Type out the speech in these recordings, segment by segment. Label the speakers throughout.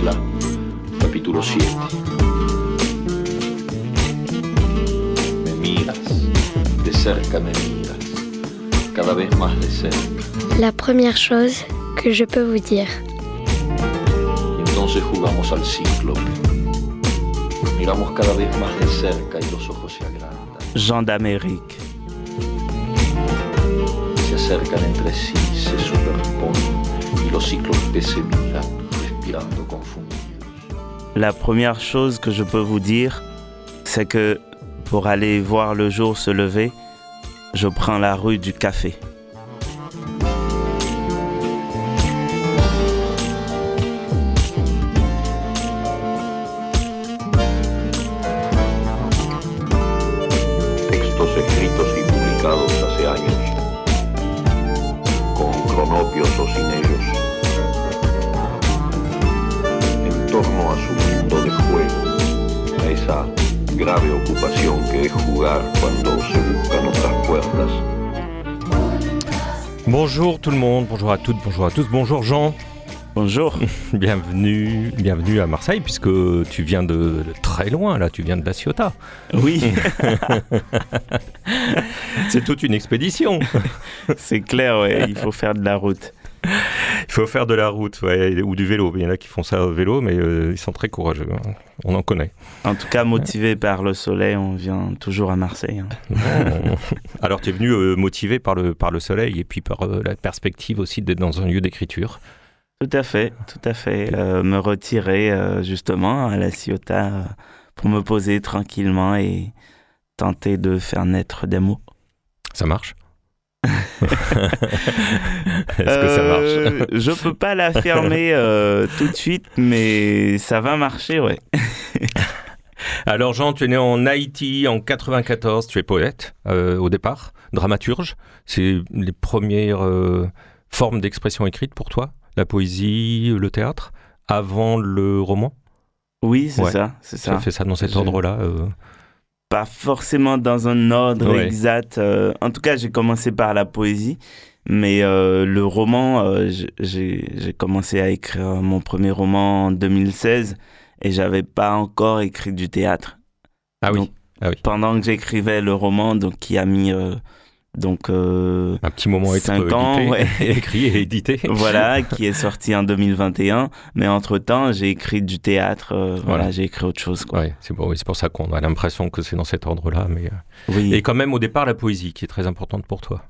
Speaker 1: escuela, capítulo 7. Me miras, de cerca me miras, cada vez más de cerca.
Speaker 2: La première chose que je peux vous dire.
Speaker 1: Y entonces jugamos al cíclope. Miramos cada vez más de cerca y los ojos se agrandan.
Speaker 3: Jean d'Amérique.
Speaker 1: Se acercan entre sí, se superponen y los cíclopes se miran, respirando.
Speaker 3: La première chose que je peux vous dire, c'est que pour aller voir le jour se lever, je prends la rue du café.
Speaker 1: Textos publicados hace años, en torno a su mundo de juego, a esa grave ocupación que es jugar cuando se buscan otras puertas.
Speaker 4: Bonjour tout le monde, bonjour à toutes, bonjour à tous, bonjour Jean,
Speaker 3: Bonjour.
Speaker 4: bienvenue, bienvenue à Marseille puisque tu viens de, de très loin là, tu viens de la Ciotat.
Speaker 3: Oui,
Speaker 4: C'est toute une expédition.
Speaker 3: c'est clair, ouais, il faut faire de la route.
Speaker 4: Il faut faire de la route ouais, ou du vélo. Il y en a qui font ça au vélo, mais euh, ils sont très courageux. hein. On en connaît.
Speaker 3: En tout cas, motivé par le soleil, on vient toujours à Marseille. hein.
Speaker 4: Alors tu es venu euh, motivé par le, par le soleil et puis par euh, la perspective aussi d'être dans un lieu d'écriture.
Speaker 3: Tout à fait, tout à fait. Me retirer justement à la Ciotat pour me poser tranquillement et tenter de faire naître des mots.
Speaker 4: Ça marche? Est-ce que ça marche?
Speaker 3: Euh, Je peux pas l'affirmer euh, tout de suite, mais ça va marcher, ouais.
Speaker 4: Alors Jean, tu es né en Haïti en 94, tu es poète euh, au départ, dramaturge. C'est les premières euh, formes d'expression écrite pour toi? La poésie, le théâtre, avant le roman?
Speaker 3: Oui, c'est
Speaker 4: Ouais.
Speaker 3: ça, c'est
Speaker 4: Tu
Speaker 3: ça.
Speaker 4: as fait ça dans cet ordre-là euh,
Speaker 3: Pas forcément dans un ordre
Speaker 4: Ouais.
Speaker 3: exact. euh, en tout cas, j'ai commencé par la poésie, mais euh, le roman, euh, j'ai commencé à écrire mon premier roman en 2016 et j'avais pas encore écrit du théâtre.
Speaker 4: Ah oui,
Speaker 3: Donc,
Speaker 4: ah oui.
Speaker 3: Pendant que j'écrivais le roman, donc qui a mis donc euh,
Speaker 4: Un petit moment être
Speaker 3: Cinq ans,
Speaker 4: édité,
Speaker 3: ouais.
Speaker 4: écrit et édité.
Speaker 3: voilà, qui est sorti en 2021. Mais entre-temps, j'ai écrit du théâtre. euh, voilà,
Speaker 4: Voilà.
Speaker 3: j'ai écrit autre chose.
Speaker 4: Ouais, c'est bon, oui, c'est pour ça qu'on a l'impression que c'est dans cet ordre-là. Mais euh,
Speaker 3: Oui,
Speaker 4: et quand même au départ la poésie qui est très importante pour toi.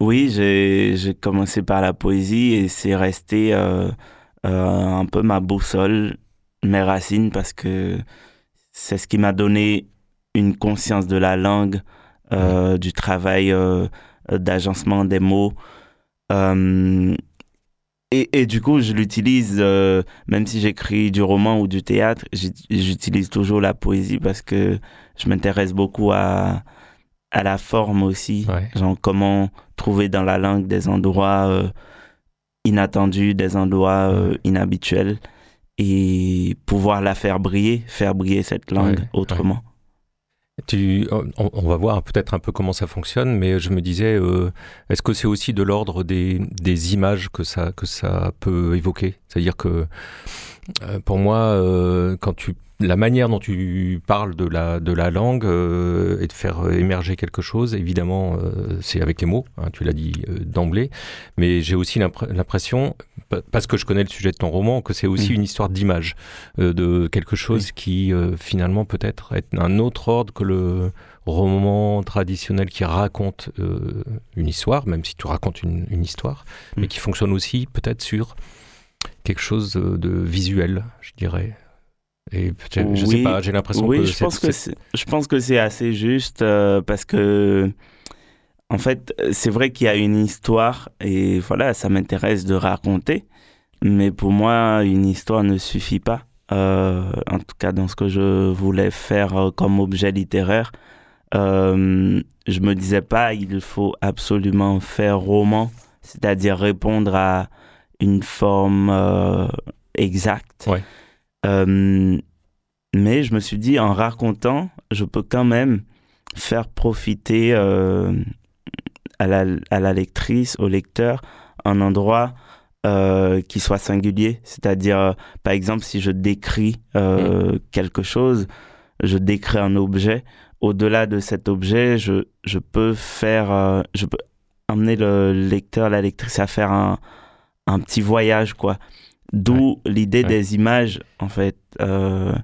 Speaker 3: oui j'ai commencé par la poésie et c'est resté un peu ma boussole, mes racines, parce que c'est ce qui m'a donné une conscience de la langue, euh, du travail euh, d'agencement des mots. Euh, et, et du coup, je l'utilise, même si j'écris du roman ou du théâtre, j'ut- j'utilise toujours la poésie parce que je m'intéresse beaucoup à, à la forme aussi.
Speaker 4: Ouais.
Speaker 3: Genre comment trouver dans la langue des endroits inattendus, des endroits inhabituels et pouvoir la faire briller, faire briller cette langue
Speaker 4: Ouais,
Speaker 3: autrement.
Speaker 4: Tu, on, on va voir peut-être un peu comment ça fonctionne, mais je me disais, euh, est-ce que c'est aussi de l'ordre des, des images que ça, que ça peut évoquer? C'est-à-dire que euh, pour moi, euh, quand tu, la manière dont tu parles de la, de la langue euh, et de faire émerger quelque chose, évidemment, euh, c'est avec les mots, hein, tu l'as dit euh, d'emblée, mais j'ai aussi l'impr- l'impression, pa- parce que je connais le sujet de ton roman, que c'est aussi
Speaker 3: Mm.
Speaker 4: une histoire d'image, euh, de quelque chose qui euh, finalement peut-être est un autre ordre que le roman traditionnel qui raconte euh, une histoire, même si tu racontes une, une histoire, mais
Speaker 3: Mm.
Speaker 4: qui fonctionne aussi peut-être sur quelque chose de visuel, je dirais. Et peut-être- je sais
Speaker 3: Oui,
Speaker 4: pas, j'ai l'impression
Speaker 3: oui,
Speaker 4: que
Speaker 3: je pense que je pense que c'est assez juste euh, parce que en fait, c'est vrai qu'il y a une histoire et voilà, ça m'intéresse de raconter, mais pour moi, une histoire ne suffit pas. Euh, en tout cas, dans ce que je voulais faire euh, comme objet littéraire, euh, je me disais pas il faut absolument faire roman, c'est-à-dire répondre à une forme euh, exacte.
Speaker 4: Ouais.
Speaker 3: Euh, mais je me suis dit, en racontant, je peux quand même faire profiter euh, à, la, à la lectrice, au lecteur, un endroit qui soit singulier. C'est-à-dire, par exemple, si je décris mm. quelque chose, je décris un objet. Au-delà de cet objet, je, je peux faire, je peux amener le lecteur, la lectrice à faire un, un petit voyage, quoi. D'où l'idée des images, en fait. Euh,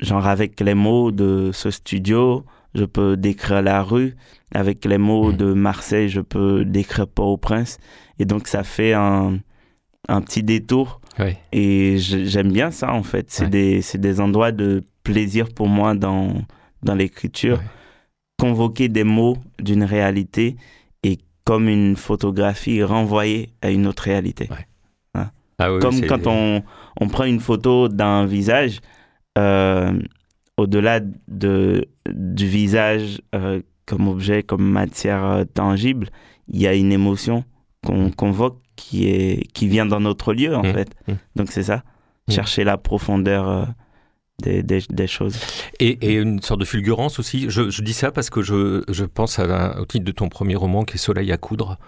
Speaker 3: genre avec les mots de ce studio, je peux décrire la rue. Avec les mots mm. de Marseille, je peux décrire Port-au-Prince. Et donc ça fait un, un petit détour. Et j'aime bien ça, en fait. C'est des, des, endroits de plaisir pour moi dans, dans l'écriture. Convoquer des mots d'une réalité et comme une photographie renvoyer à une autre réalité. Ah comme quand on, on, prend une photo d'un visage, euh, au-delà de, du visage euh, comme objet, comme matière euh, tangible, il y a une émotion qu'on convoque qui, est, qui vient dans notre lieu, en mmh. fait. Mmh. Donc c'est ça, mmh. chercher la profondeur des, des, choses.
Speaker 4: Et, et, une sorte de fulgurance aussi. Je, je dis ça parce que je, je pense à, au titre de ton premier roman qui est Soleil à coudre,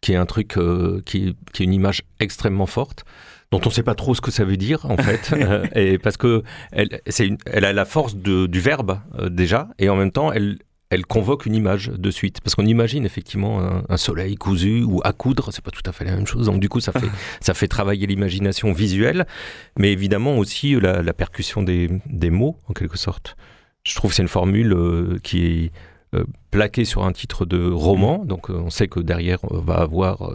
Speaker 4: qui est un truc euh, qui, qui, est une image extrêmement forte dont on ne sait pas trop ce que ça veut dire en fait, euh, et parce que elle, une, elle a la force de, du verbe euh, déjà, et en même temps elle, elle convoque une image de suite. Parce qu'on imagine effectivement un, soleil cousu ou à coudre, c'est pas tout à fait la même chose. Donc du coup, ça fait, ça fait travailler l'imagination visuelle, mais évidemment aussi la, percussion des, des, mots, en quelque sorte. Je trouve que c'est une formule euh, qui est euh, plaquée sur un titre de roman, mm. donc euh, on sait que derrière, on va avoir,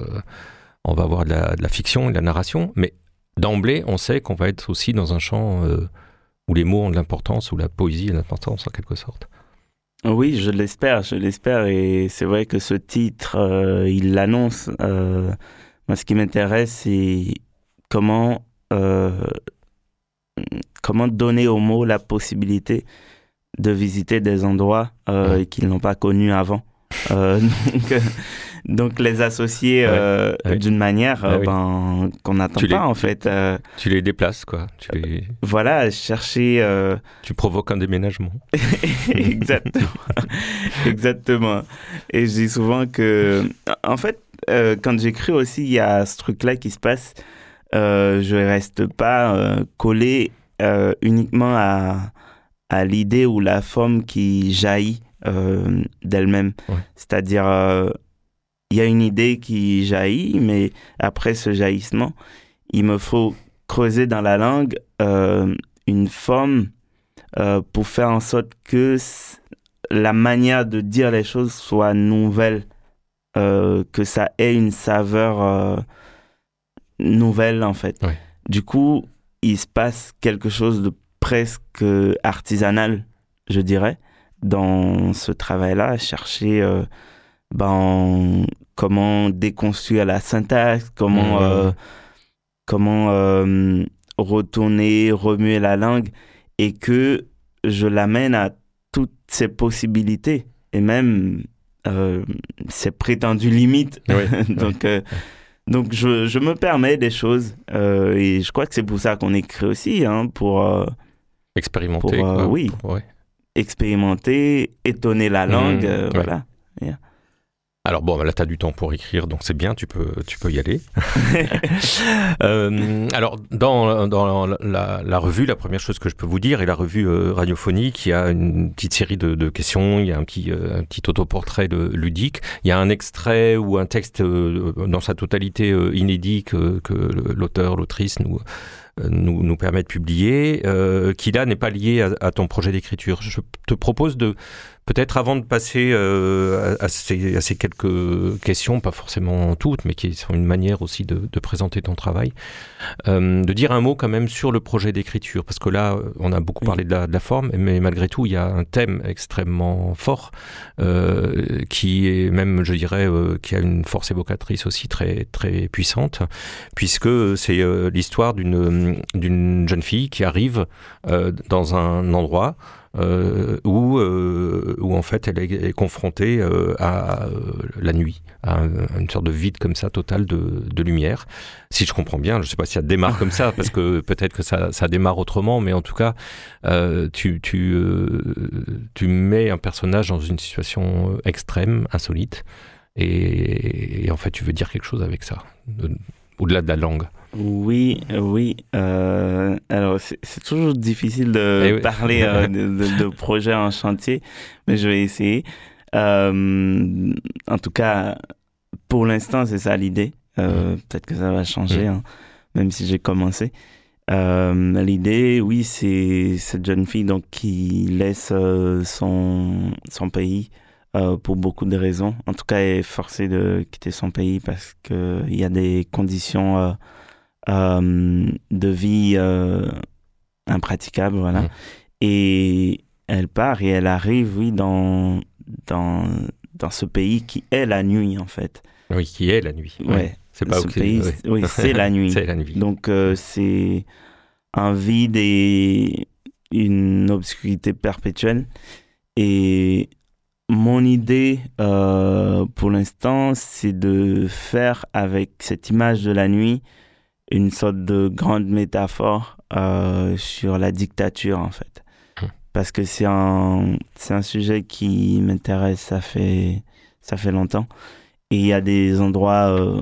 Speaker 4: on va avoir de la, de la, fiction et de la narration, mais d'emblée, on sait qu'on va être aussi dans un champ où les mots ont de l'importance, où la poésie a de l'importance, en quelque sorte.
Speaker 3: Oui, je l'espère, je l'espère. Et c'est vrai que ce titre, euh, il l'annonce. Euh, moi, ce qui m'intéresse, c'est comment, euh, comment donner aux mots la possibilité de visiter des endroits qu'ils n'ont pas connus avant. donc, donc les associer euh, d'une manière ben, qu'on n'attend pas en fait. Euh.
Speaker 4: tu les déplaces quoi. Tu les...
Speaker 3: Voilà, chercher. Euh,
Speaker 4: tu provoques un déménagement.
Speaker 3: Exactement. Exactement. Et je dis souvent que, en fait, quand j'écris aussi, il y a ce truc-là qui se passe. je reste pas collé uniquement à, à l'idée ou la forme qui jaillit d'elle-même. C'est-à-dire il y a une idée qui jaillit, mais après ce jaillissement, il me faut creuser dans la langue euh, une forme euh, pour faire en sorte que la manière de dire les choses soit nouvelle, euh, que ça ait une saveur nouvelle en fait. Du coup, il se passe quelque chose de presque artisanal, je dirais, dans ce travail-là, chercher ben, comment déconstruire la syntaxe, comment, mmh. euh, comment euh, retourner, remuer la langue, et que je l'amène à toutes ces possibilités, et même euh, ces prétendues limites. donc, donc je, je, me permets des choses, et je crois que c'est pour ça qu'on écrit aussi, hein, pour...
Speaker 4: Expérimenter.
Speaker 3: oui. Expérimenter, étonner la mmh. langue, voilà.
Speaker 4: Alors bon, là, tu as du temps pour écrire, donc c'est bien, tu peux, tu peux y aller. euh, alors, dans, dans la, la, revue, la première chose que je peux vous dire est la revue euh, radiophonique. Il y a une petite série de, de questions, il y a un petit, euh, un petit autoportrait de, ludique, il y a un extrait ou un texte euh, dans sa totalité inédit que, que l'auteur, l'autrice nous nous, nous permet de publier, euh, qui là n'est pas lié à, à ton projet d'écriture. Je te propose de Peut-être avant de passer euh, à, ces, à, ces, quelques questions, pas forcément toutes, mais qui sont une manière aussi de, de présenter ton travail, euh, de dire un mot quand même sur le projet d'écriture, parce que là, on a beaucoup parlé de la, de la, forme, mais malgré tout, il y a un thème extrêmement fort, euh, qui est même, je dirais, euh, qui a une force évocatrice aussi très, très puissante, puisque c'est euh, l'histoire d'une jeune fille qui arrive euh, dans un endroit, euh, où, euh, où en fait elle est, confrontée euh, à la nuit, à, une sorte de vide comme ça total de, de lumière. Si je comprends bien, je ne sais pas si ça démarre comme ça, parce que peut-être que ça, ça, démarre autrement, mais en tout cas, tu, tu, tu mets un personnage dans une situation extrême, insolite, et, et, en fait tu veux dire quelque chose avec ça. au-delà de la langue
Speaker 3: Oui, oui. Euh, alors, c'est toujours difficile de
Speaker 4: Eh oui.
Speaker 3: parler euh, de, de, de projets en chantier, mais je vais essayer. Euh, en tout cas, pour l'instant, c'est ça l'idée. Euh, Peut-être que ça va changer,
Speaker 4: Mhm.
Speaker 3: hein, même si j'ai commencé. Euh, l'idée, oui, c'est cette jeune fille donc qui laisse son son pays euh, pour beaucoup de raisons. En tout cas, elle est forcée de quitter son pays parce que il y a des conditions euh, de vie euh, impraticables, voilà.
Speaker 4: Mhm.
Speaker 3: Et elle part et elle arrive, oui, dans dans dans ce pays qui est la nuit en fait.
Speaker 4: Oui, qui est la nuit.
Speaker 3: Ouais.
Speaker 4: C'est pas
Speaker 3: ce pays,
Speaker 4: ouais.
Speaker 3: oui, c'est la nuit.
Speaker 4: C'est la nuit.
Speaker 3: Donc euh, c'est un vide et une obscurité perpétuelle. Et mon idée euh, pour l'instant, c'est de faire avec cette image de la nuit une sorte de grande métaphore euh, sur la dictature en fait.
Speaker 4: Hmm.
Speaker 3: Parce que c'est un, c'est un sujet qui m'intéresse, ça fait, ça fait longtemps. Et il y a des endroits euh,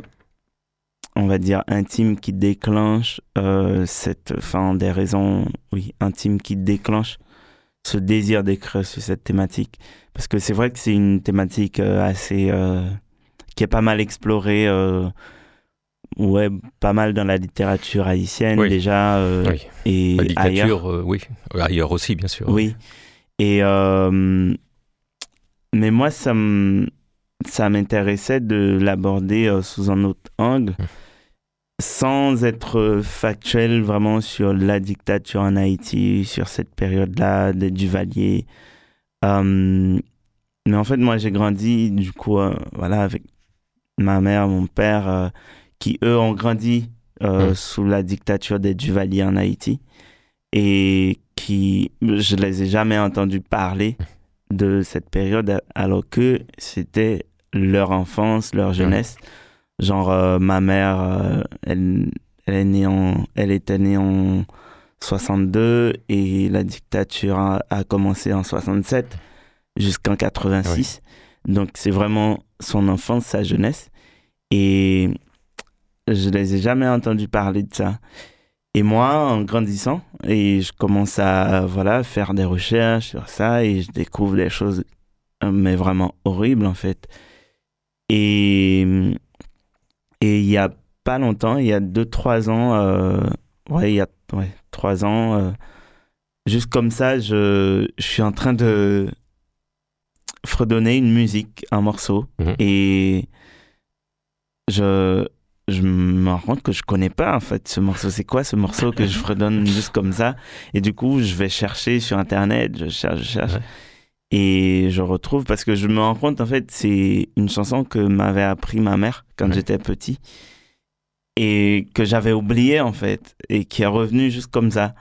Speaker 3: on va dire, intimes qui déclenchent euh, cette, enfin, des raisons, oui, intimes qui déclenchent ce désir d'écrire sur cette thématique. Parce que c'est vrai que c'est une thématique assez, qui est pas mal explorée, ouais, pas mal dans la littérature haïtienne
Speaker 4: Oui.
Speaker 3: déjà, euh,
Speaker 4: Oui.
Speaker 3: et
Speaker 4: La
Speaker 3: ailleurs.
Speaker 4: dictature, euh, oui. Ailleurs aussi, bien sûr.
Speaker 3: Oui. Et euh, mais moi, ça m'intéressait de l'aborder sous un autre angle,
Speaker 4: Mm.
Speaker 3: sans être factuel vraiment sur la dictature en Haïti, sur cette période-là des Duvalier. Euh, mais en fait, moi, j'ai grandi du coup, voilà, avec ma mère, mon père, qui eux ont grandi euh,
Speaker 4: Mm.
Speaker 3: sous la dictature des Duvalier en Haïti et qui je les ai jamais entendus parler de cette période alors que c'était leur enfance, leur jeunesse. Genre euh, ma mère, euh, elle, elle est née en, elle était née en 62 et la dictature a, a commencé en 67 jusqu'en 86. Donc c'est vraiment son enfance, sa jeunesse et je les ai jamais entendus parler de ça. Et moi, en grandissant, et je commence à voilà faire des recherches sur ça et je découvre des choses, euh, mais vraiment horribles en fait. Et et il y a pas longtemps, il y a deux trois ans, euh, ouais, il y a ouais, trois ans, euh, juste comme ça, je, je suis en train de fredonner une musique, un morceau,
Speaker 4: Mhm.
Speaker 3: et je je me rends compte que je connais pas en fait ce morceau. C'est quoi ce morceau que je fredonne juste comme ça? Et du coup, je vais chercher sur internet, je cherche, je cherche.
Speaker 4: Ouais.
Speaker 3: Et je retrouve parce que je me rends compte en fait, c'est une chanson que m'avait appris ma mère quand
Speaker 4: Ouais.
Speaker 3: j'étais petit et que j'avais oublié en fait et qui est revenu juste comme ça.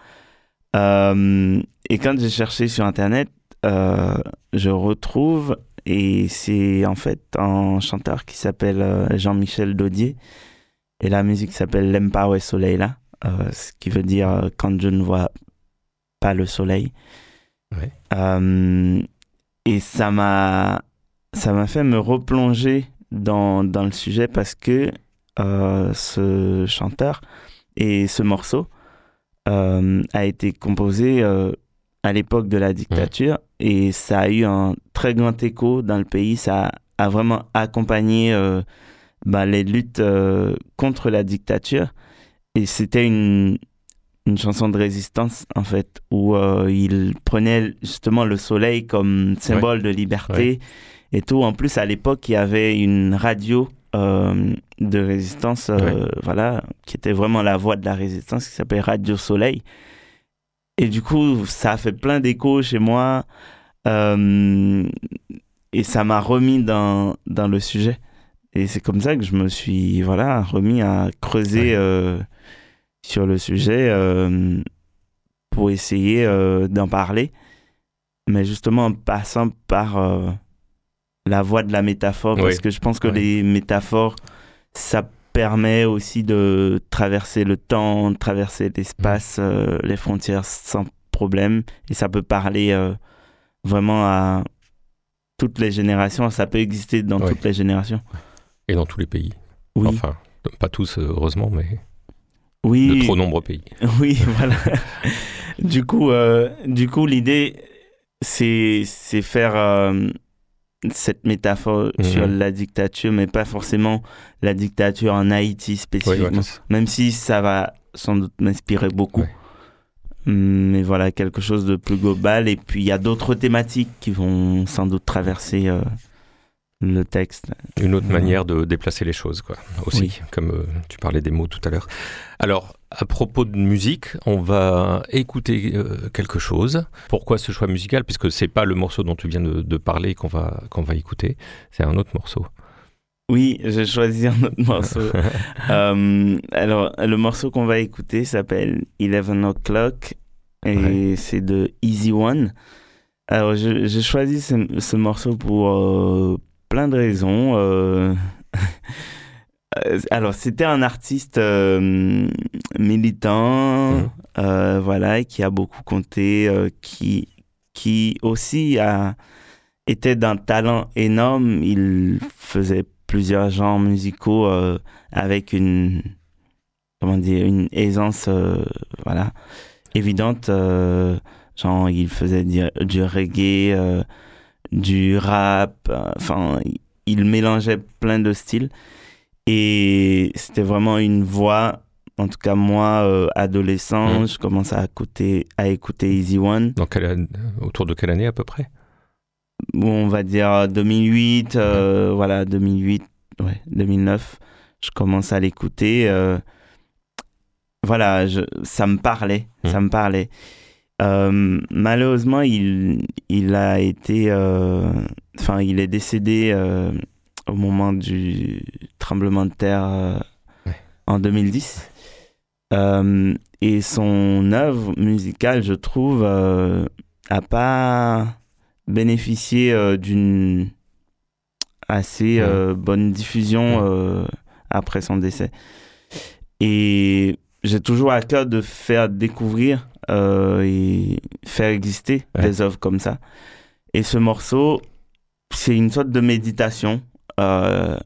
Speaker 3: Euh, et quand j'ai cherché sur internet, euh, je retrouve et c'est en fait un chanteur qui s'appelle euh, Jean-Michel Dodier et la musique s'appelle L'Empire Soleil là, euh, ce qui veut dire euh, quand je ne vois pas le soleil.
Speaker 4: Ouais.
Speaker 3: Euh, et ça m'a ça m'a fait me replonger dans, dans le sujet parce que euh, ce chanteur et ce morceau a été composé à l'époque de la dictature et ça a eu un très grand écho dans le pays. Ça a vraiment accompagné bah, les luttes euh, contre la dictature et c'était une, une chanson de résistance en fait où euh, il prenait justement le soleil comme symbole de liberté et tout. En plus, à l'époque, il y avait une radio euh, de résistance, euh, voilà, qui était vraiment la voix de la résistance, qui s'appelait Radio Soleil. Et du coup, ça a fait plein d'échos chez moi. et ça m'a remis dans, dans le sujet. Et c'est comme ça que je me suis voilà, remis à creuser
Speaker 4: Ouais.
Speaker 3: euh, sur le sujet euh, pour essayer euh, d'en parler. Mais justement en passant par la voie de la métaphore, parce que je pense que les métaphores, ça permet aussi de traverser le temps, de traverser l'espace, euh, les frontières sans problème. Et ça peut parler euh, vraiment à toutes les générations. Ça peut exister dans toutes les générations.
Speaker 4: Et dans tous les pays.
Speaker 3: Oui.
Speaker 4: Enfin, Pas tous, heureusement, mais
Speaker 3: Oui.
Speaker 4: de trop nombreux pays.
Speaker 3: Oui, voilà. du coup, euh, du coup, l'idée, c'est faire euh, cette métaphore
Speaker 4: Mhm.
Speaker 3: sur la dictature, mais pas forcément la dictature en Haïti spécifiquement. Même si ça va sans doute m'inspirer beaucoup.
Speaker 4: Ouais.
Speaker 3: Mais voilà, quelque chose de plus global. Et puis, il y a d'autres thématiques qui vont sans doute traverser euh, le texte.
Speaker 4: Une autre
Speaker 3: Mhm.
Speaker 4: manière de déplacer les choses, quoi, aussi,
Speaker 3: Oui.
Speaker 4: comme euh, tu parlais des mots tout à l'heure. Alors, à propos de musique, on va écouter euh, quelque chose. Pourquoi ce choix musical? Puisque c'est pas le morceau dont tu viens de, de parler qu'on va, qu'on va écouter, c'est un autre morceau.
Speaker 3: Oui, j'ai choisi un autre morceau. Euh, alors, le morceau qu'on va écouter s'appelle 11 O'Clock et
Speaker 4: Ouais.
Speaker 3: c'est de Easy One. Alors, j'ai choisi ce, ce morceau pour euh, plein de raisons. euh. Euh, Alors, c'était un artiste euh, militant,
Speaker 4: Mhm.
Speaker 3: euh, voilà, qui a beaucoup compté, euh, qui, qui aussi a était d'un talent énorme. Il faisait plusieurs genres musicaux avec une comment dire une aisance voilà évidente genre il faisait du, du reggae du rap euh, enfin il- mélangeait plein de styles et c'était vraiment une voix en tout cas moi euh, adolescent
Speaker 4: Mhm.
Speaker 3: je commençais à écouter à écouter Easy One
Speaker 4: quelle an- autour de quelle année à peu près?
Speaker 3: Bon, on va dire 2008, euh, voilà, 2008, ouais, 2009, je commence à l'écouter. euh, voilà, je, ça me parlait, ça me parlait. Euh, malheureusement, il, il a été, euh, enfin, il est décédé euh, au moment du tremblement de terre
Speaker 4: Ouais.
Speaker 3: en 2010. Euh, et son œuvre musicale, je trouve, a pas bénéficié d'une assez
Speaker 4: Ouais.
Speaker 3: bonne diffusion après son décès. Et j'ai toujours à cœur de faire découvrir et faire exister
Speaker 4: Ouais.
Speaker 3: des œuvres comme ça. Et ce morceau, c'est une sorte de méditation. Euh,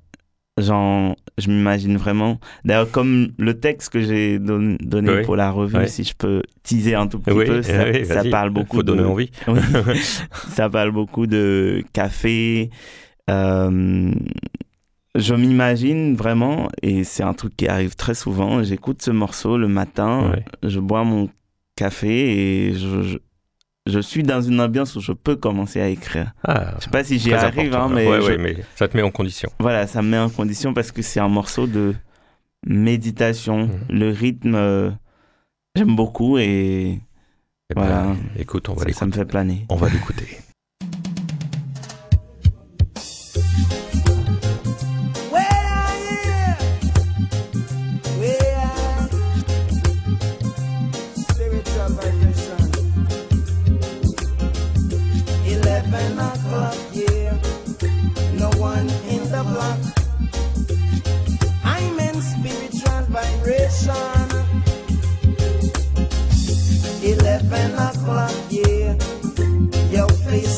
Speaker 3: genre, je m'imagine vraiment. D'ailleurs, comme le texte que j'ai don- donné
Speaker 4: Oui.
Speaker 3: pour la revue, si je peux teaser un tout petit
Speaker 4: Oui,
Speaker 3: peu, ça,
Speaker 4: oui,
Speaker 3: ça parle beaucoup
Speaker 4: Faut donner
Speaker 3: de,
Speaker 4: envie.
Speaker 3: oui. ça parle beaucoup de café. Euh, je m'imagine vraiment, et c'est un truc qui arrive très souvent, j'écoute ce morceau le matin, je bois mon café et je, je, je suis dans une ambiance où je peux commencer à écrire.
Speaker 4: Ah,
Speaker 3: Je sais pas si j'y arrive, hein, mais,
Speaker 4: Ouais,
Speaker 3: je-
Speaker 4: ouais, mais ça te met en condition.
Speaker 3: voilà, ça me met en condition parce que c'est un morceau de méditation.
Speaker 4: Mhm.
Speaker 3: Le rythme, euh, j'aime beaucoup et
Speaker 4: Eh
Speaker 3: Voilà.
Speaker 4: ben, écoute, on va
Speaker 3: ça, ça me fait planer.
Speaker 4: On va l'écouter.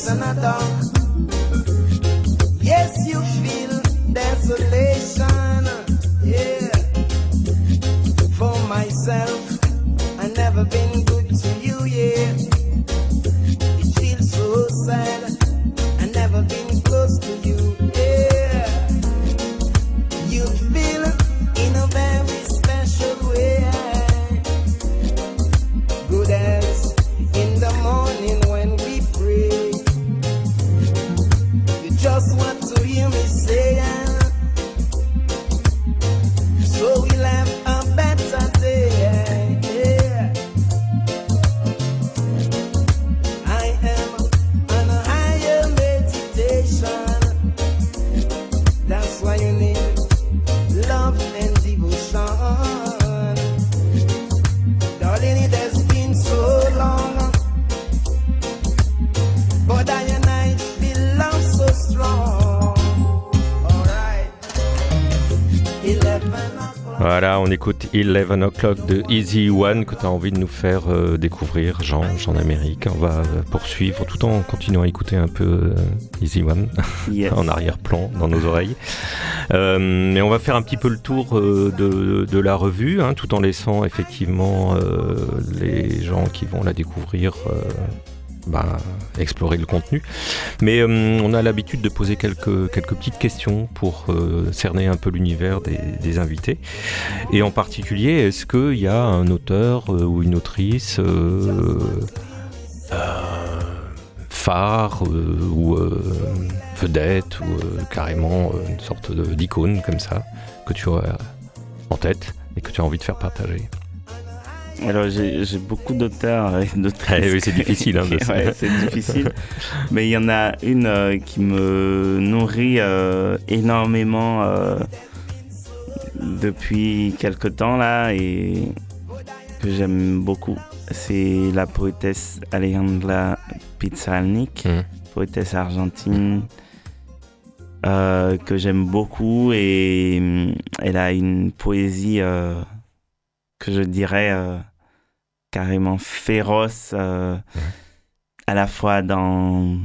Speaker 5: face in a dark.
Speaker 4: Écoute 11 o'clock de Easy One que tu as envie de nous faire euh, découvrir, Jean, Jean d'Amérique. On va euh, poursuivre tout en continuant à écouter un peu euh, Easy One
Speaker 3: Yes.
Speaker 4: en arrière-plan dans nos oreilles. Euh, mais on va faire un petit peu le tour de, de la revue, hein, tout en laissant effectivement les gens qui vont la découvrir bah, explorer le contenu. Mais euh, on a l'habitude de poser quelques, quelques petites questions pour euh, cerner un peu l'univers des, invités. Et en particulier, est-ce qu'il y a un auteur euh, ou une autrice phare ou vedette ou carrément une sorte d'icône comme ça que tu as en tête et que tu as envie de faire partager?
Speaker 3: Alors j'ai beaucoup d'auteurs et d'autrices.
Speaker 4: Eh oui, c'est difficile, hein,
Speaker 3: Ouais, c'est difficile. Mais il y en a une euh, qui me nourrit euh, énormément euh, depuis quelque temps là et que j'aime beaucoup. C'est la poétesse Alejandra Pizarnik,
Speaker 4: Mhm.
Speaker 3: poétesse argentine. que j'aime beaucoup et hum, elle a une poésie que je dirais euh, carrément féroce euh, à la fois dans,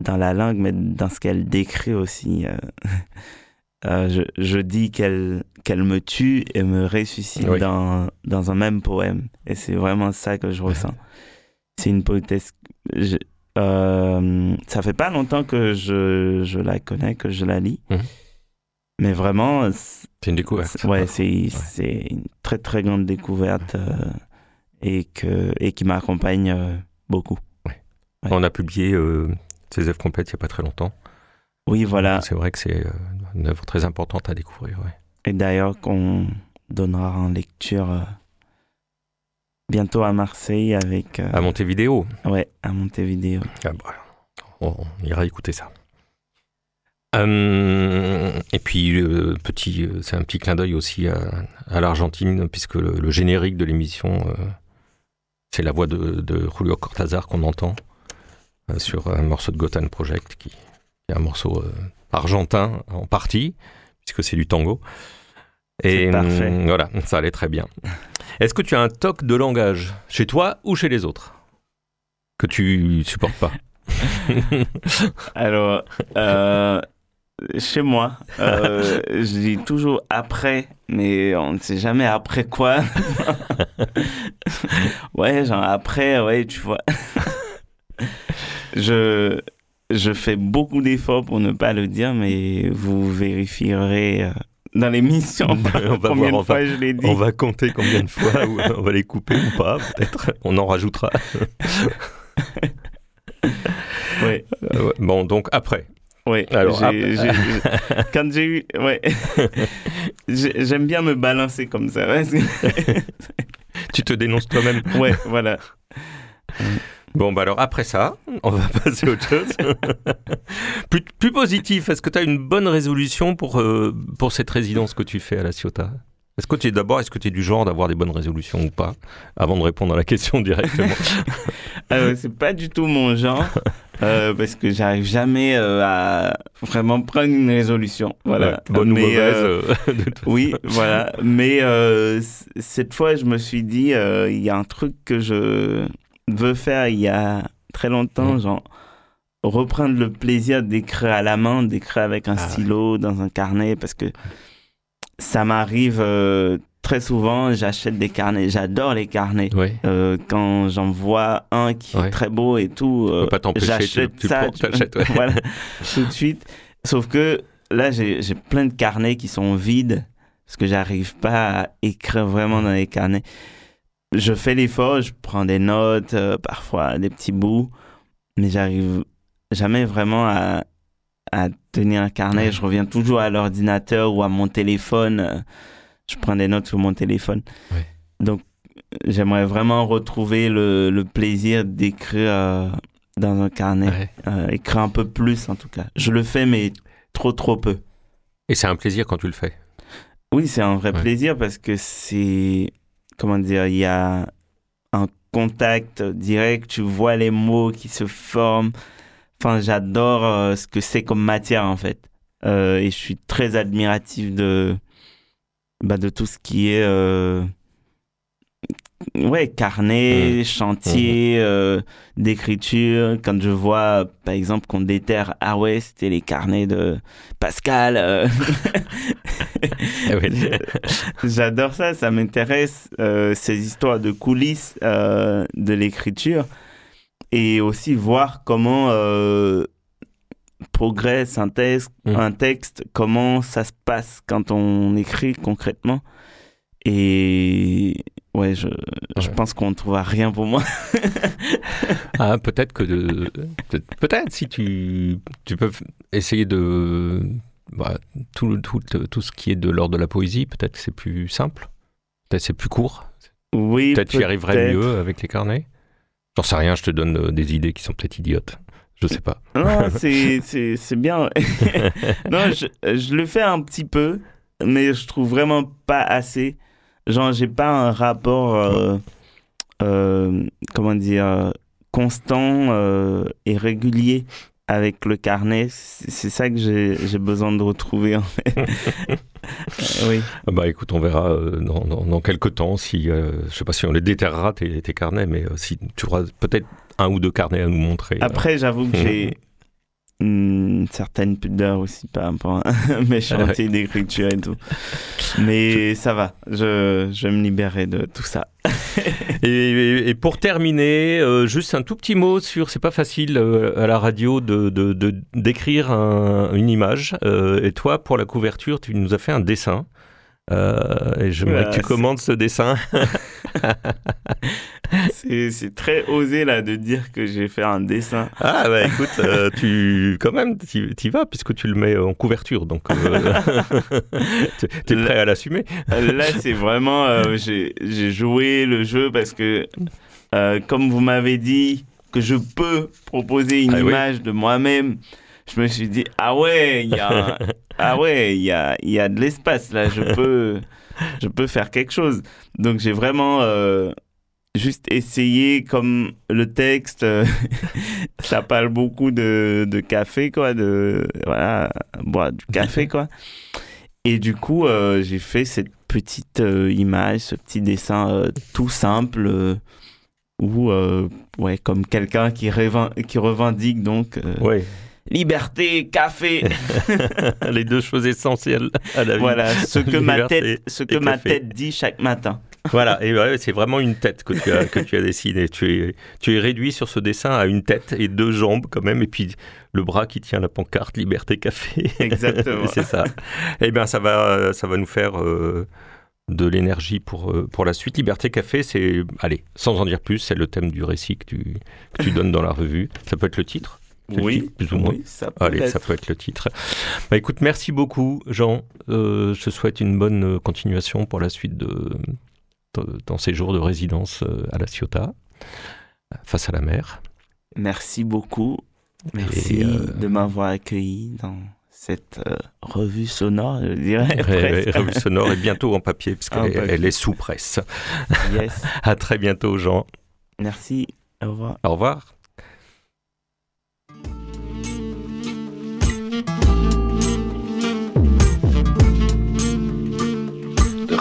Speaker 3: dans la langue mais dans ce qu'elle décrit aussi. euh. Je, je dis qu'elle qu'elle me tue et me ressuscite
Speaker 4: Oui.
Speaker 3: dans, dans un même poème et c'est vraiment ça que je ressens. C'est une poétesse. je- ça fait pas longtemps que je, je la connais, que je la lis.
Speaker 4: Mhm.
Speaker 3: Mais vraiment, c'est-
Speaker 4: une découverte.
Speaker 3: ouais, c'est c'est une très très grande découverte euh, et, que, et qui m'accompagne euh, beaucoup.
Speaker 4: On a publié euh, ses œuvres complètes il n'y a pas très longtemps.
Speaker 3: Oui, voilà.
Speaker 4: C'est vrai que c'est euh, une œuvre très importante à découvrir. ouais.
Speaker 3: Et d'ailleurs, qu'on donnera en lecture euh, bientôt à Marseille avec. euh,
Speaker 4: À Montevideo.
Speaker 3: ouais, à Montevideo.
Speaker 4: Ah bah, on, on ira écouter ça. Euh, et puis, euh, petit, euh, c'est un petit clin d'œil aussi à, à l'Argentine, puisque le, le générique de l'émission, euh, c'est la voix de, de Julio Cortázar qu'on entend sur un morceau de Gotham Project, qui, est un morceau argentin en partie, puisque c'est du tango. Et
Speaker 3: parfait.
Speaker 4: voilà, ça allait très bien. Est-ce que tu as un toc de langage chez toi ou chez les autres que tu supportes pas?
Speaker 3: Alors, chez moi, euh, je dis toujours après, mais on ne sait jamais après quoi. ouais, genre après, ouais, tu vois. je, je fais beaucoup d'efforts pour ne pas le dire, mais vous vérifierez euh, dans l'émission
Speaker 4: On va
Speaker 3: combien
Speaker 4: voir,
Speaker 3: de fois
Speaker 4: va-
Speaker 3: je l'ai dit.
Speaker 4: On va compter combien de fois, ou on va les couper ou pas, peut-être. On en rajoutera. Euh, ouais. Bon, donc après.
Speaker 3: Oui,
Speaker 4: Alors,
Speaker 3: j'ai- j'ai- j'ai- quand j'ai eu. Ouais. J'ai- J'aime bien me balancer comme ça.
Speaker 4: Tu te dénonces toi-même.
Speaker 3: ouais, voilà.
Speaker 4: Bon, bah alors après ça, on va passer à autre chose. plus, plus positif, est-ce que tu as une bonne résolution pour, euh, pour cette résidence que tu fais à la Ciotat? Est-ce que tu es d'abord, est-ce que tu es du genre d'avoir des bonnes résolutions ou pas Avant de répondre à la question directement.
Speaker 3: Euh, c'est pas du tout mon genre. euh, parce que j'arrive jamais euh, à vraiment prendre une résolution. Voilà.
Speaker 4: Ouais, bonne ou mauvaise
Speaker 3: euh,
Speaker 4: de toute façon.
Speaker 3: Oui, voilà. Mais cette fois, je me suis dit, il y a un truc que je veux faire il y a très longtemps, genre reprendre le plaisir d'écrire à la main, d'écrire avec un
Speaker 4: Ah ouais.
Speaker 3: stylo dans un carnet, parce que ça m'arrive euh, très souvent, j'achète des carnets, j'adore les carnets.
Speaker 4: Ouais.
Speaker 3: Euh, quand j'en vois un qui
Speaker 4: Ouais.
Speaker 3: est très beau et tout, euh,
Speaker 4: pas
Speaker 3: j'achète
Speaker 4: tu le
Speaker 3: ça,
Speaker 4: prends,
Speaker 3: tu-
Speaker 4: t'achètes, ouais.
Speaker 3: voilà, tout de suite. Sauf que là, j'ai j'ai plein de carnets qui sont vides parce que j'arrive pas à écrire vraiment dans les carnets. Je fais l'effort, je prends des notes, euh, parfois des petits bouts, mais j'arrive jamais vraiment à, à tenir un carnet. Je reviens toujours à l'ordinateur ou à mon téléphone. Je prends des notes sur mon téléphone.
Speaker 4: Ouais.
Speaker 3: Donc, j'aimerais vraiment retrouver le, le plaisir d'écrire euh, dans un carnet.
Speaker 4: Ouais.
Speaker 3: Euh, écrire un peu plus en tout cas. Je le fais mais trop trop peu.
Speaker 4: Et c'est un plaisir quand tu le fais?
Speaker 3: Oui, c'est un vrai plaisir parce que c'est comment dire, il y a un contact direct, tu vois les mots qui se forment. Enfin, j'adore euh, ce que c'est comme matière en fait. Euh, et je suis très admiratif de bah, de tout ce qui est euh, ouais carnet,
Speaker 4: Mmh.
Speaker 3: chantier euh, d'écriture. Quand je vois par exemple qu'on déterre ah ouais c'était les carnets de Pascal.
Speaker 4: Eh.
Speaker 3: J'adore ça, ça m'intéresse, ces histoires de coulisses de l'écriture et aussi voir comment euh, progresse un texte,
Speaker 4: Mm.
Speaker 3: un texte, comment ça se passe quand on écrit concrètement. Et ouais, je, je
Speaker 4: Ouais.
Speaker 3: pense qu'on ne trouvera rien pour moi.
Speaker 4: Ah, peut-être que de- peut- peut-être si tu tu peux essayer de bah, tout, tout tout ce qui est de l'ordre de la poésie, peut-être que c'est plus simple, peut-être c'est plus court,
Speaker 3: Oui,
Speaker 4: peut-être tu y arriverais mieux avec les carnets. J'en sais rien, je te donne euh, des idées qui sont peut-être idiotes. Je sais pas.
Speaker 3: Non, c'est, bien. non, je, je le fais un petit peu, mais je trouve vraiment pas assez. Genre, j'ai pas un rapport, euh, euh, comment dire, constant euh, et régulier avec le carnet. C'est, ça que j'ai, j'ai besoin de retrouver, en fait. Oui.
Speaker 4: Ah Bah écoute, on verra euh, dans, dans, dans quelques temps si, euh, je sais pas si on les déterrera tes, tes carnets, mais euh, si tu auras peut-être un ou deux carnets à nous montrer.
Speaker 3: Après, j'avoue que j'ai une certaine pudeur aussi par rapport à mes chantiers d'écriture et tout. Mais ça va, je, je vais me libérer de tout ça.
Speaker 4: Et, et- et pour terminer, euh, juste un tout petit mot sur, c'est pas facile euh, à la radio de de- de- d'écrire un- une image. Euh, et toi, pour la couverture, tu nous as fait un dessin. Euh, et j'aimerais
Speaker 3: Ouais,
Speaker 4: que tu commandes ce dessin.
Speaker 3: C'est très osé là de dire que j'ai fait un dessin.
Speaker 4: Ah bah écoute, euh, tu quand même, tu y vas puisque tu le mets en couverture, donc euh, tu es prêt à l'assumer.
Speaker 3: Là, c'est vraiment, euh, j'ai joué le jeu parce que, comme vous m'avez dit que je peux proposer une
Speaker 4: Ah oui.
Speaker 3: image de moi-même, je me suis dit, ah ouais, il y a, ah ouais, il y a, il y a de l'espace là, je peux, je peux faire quelque chose. Donc, j'ai vraiment euh, juste essayé, comme le texte, euh, ça parle beaucoup de, de café, quoi, de, voilà, boire du café, quoi. Et du coup, euh, j'ai fait cette petite image, ce petit dessin tout simple, où, euh, ouais, comme quelqu'un qui, qui revendique donc euh,
Speaker 4: Ouais,
Speaker 3: liberté, café,
Speaker 4: les deux choses essentielles à la vie.
Speaker 3: voilà, ce que ma tête, ce que ma tête dit chaque matin.
Speaker 4: Voilà, et ouais, c'est vraiment une tête que tu as, que tu as dessiné. Tu es, tu es réduit sur ce dessin à une tête et deux jambes quand même, et puis le bras qui tient la pancarte Liberté Café.
Speaker 3: Exactement.
Speaker 4: c'est ça. Eh bien, ça va, ça va nous faire euh, de l'énergie pour, euh, pour la suite. Liberté Café, c'est, allez, sans en dire plus, c'est le thème du récit que tu, que tu donnes dans la revue. Ça peut être le titre?
Speaker 3: Oui,
Speaker 4: plus ou moins.
Speaker 3: oui, ça peut
Speaker 4: Allez,
Speaker 3: être.
Speaker 4: ça peut être le titre. Bah, écoute, merci beaucoup, Jean. Euh, je te souhaite une bonne euh, continuation pour la suite de, de- dans ces jours de résidence euh, à la Ciotat, face à la mer.
Speaker 3: Merci beaucoup. Merci
Speaker 4: euh,
Speaker 3: de m'avoir accueilli dans cette euh, revue sonore, je dirais.
Speaker 4: Ouais, ouais,
Speaker 3: presque.
Speaker 4: revue sonore et bientôt en papier, parce qu'elle est- est sous presse.
Speaker 3: Yes.
Speaker 4: À très bientôt, Jean.
Speaker 3: Merci. Au revoir.
Speaker 4: Au revoir.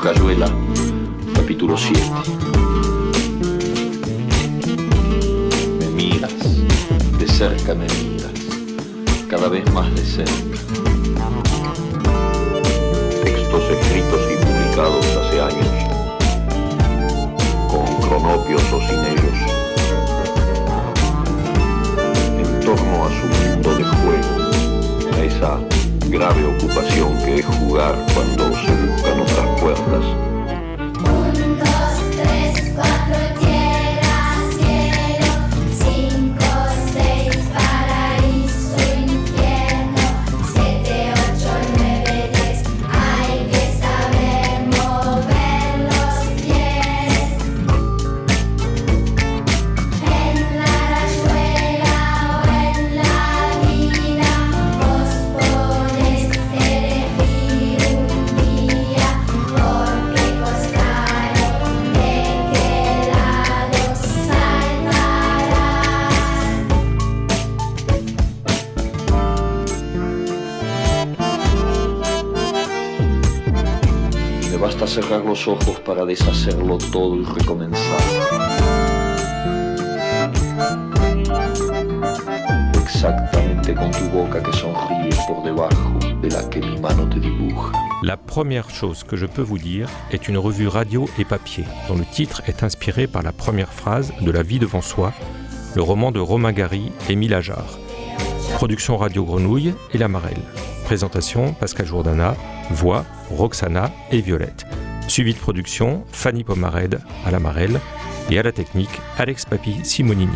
Speaker 1: De Rayuela, capítulo 7. Me miras, de cerca me miras, cada vez más de cerca. Textos escritos y publicados hace años, con cronopios o sin ellos, en torno a su mundo de juego, a esa grave ocupación que es jugar cuando se buscan otras puertas.
Speaker 6: Los
Speaker 1: de la que te.
Speaker 4: La première chose que je peux vous dire est une revue radio et papier, dont le titre est inspiré par la première phrase de La vie devant soi, le roman de Romain Gary et Émile Ajar. Production Radio Grenouille et La Marelle. Présentation Pascal Jourdana, voix Roxana et Violette. Suivi de production Fanny Pomared à La Marelle et à la technique Alex Papi Simonini.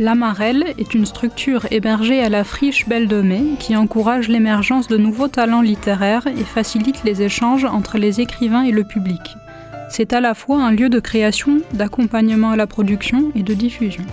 Speaker 7: L'Amarelle est une structure hébergée à la friche Belle de Mai qui encourage l'émergence de nouveaux talents littéraires et facilite les échanges entre les écrivains et le public. C'est à la fois un lieu de création, d'accompagnement à la production et de diffusion.